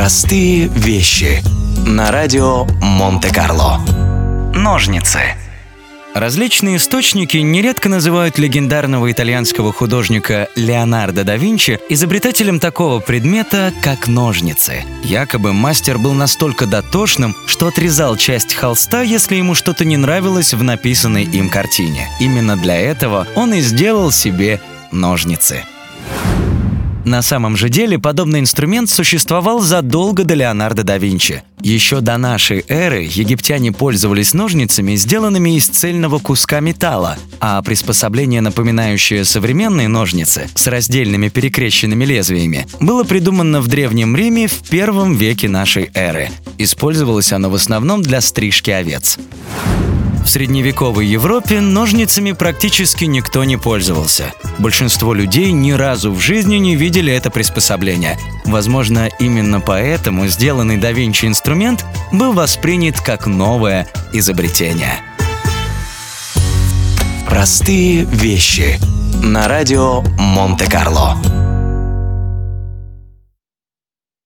Простые вещи. На радио Монте-Карло. Ножницы. Различные источники нередко называют легендарного итальянского художника Леонардо да Винчи изобретателем такого предмета, как ножницы. Якобы мастер был настолько дотошным, что отрезал часть холста, если ему что-то не нравилось в написанной им картине. Именно для этого он и сделал себе ножницы. На самом же деле подобный инструмент существовал задолго до Леонардо да Винчи. Еще до нашей эры египтяне пользовались ножницами, сделанными из цельного куска металла, а приспособление, напоминающее современные ножницы с раздельными перекрещенными лезвиями, было придумано в Древнем Риме в первом веке нашей эры. Использовалось оно в основном для стрижки овец. В средневековой Европе ножницами практически никто не пользовался. Большинство людей ни разу в жизни не видели это приспособление. Возможно, именно поэтому сделанный да Винчи инструмент был воспринят как новое изобретение. Простые вещи. На радио Монте-Карло.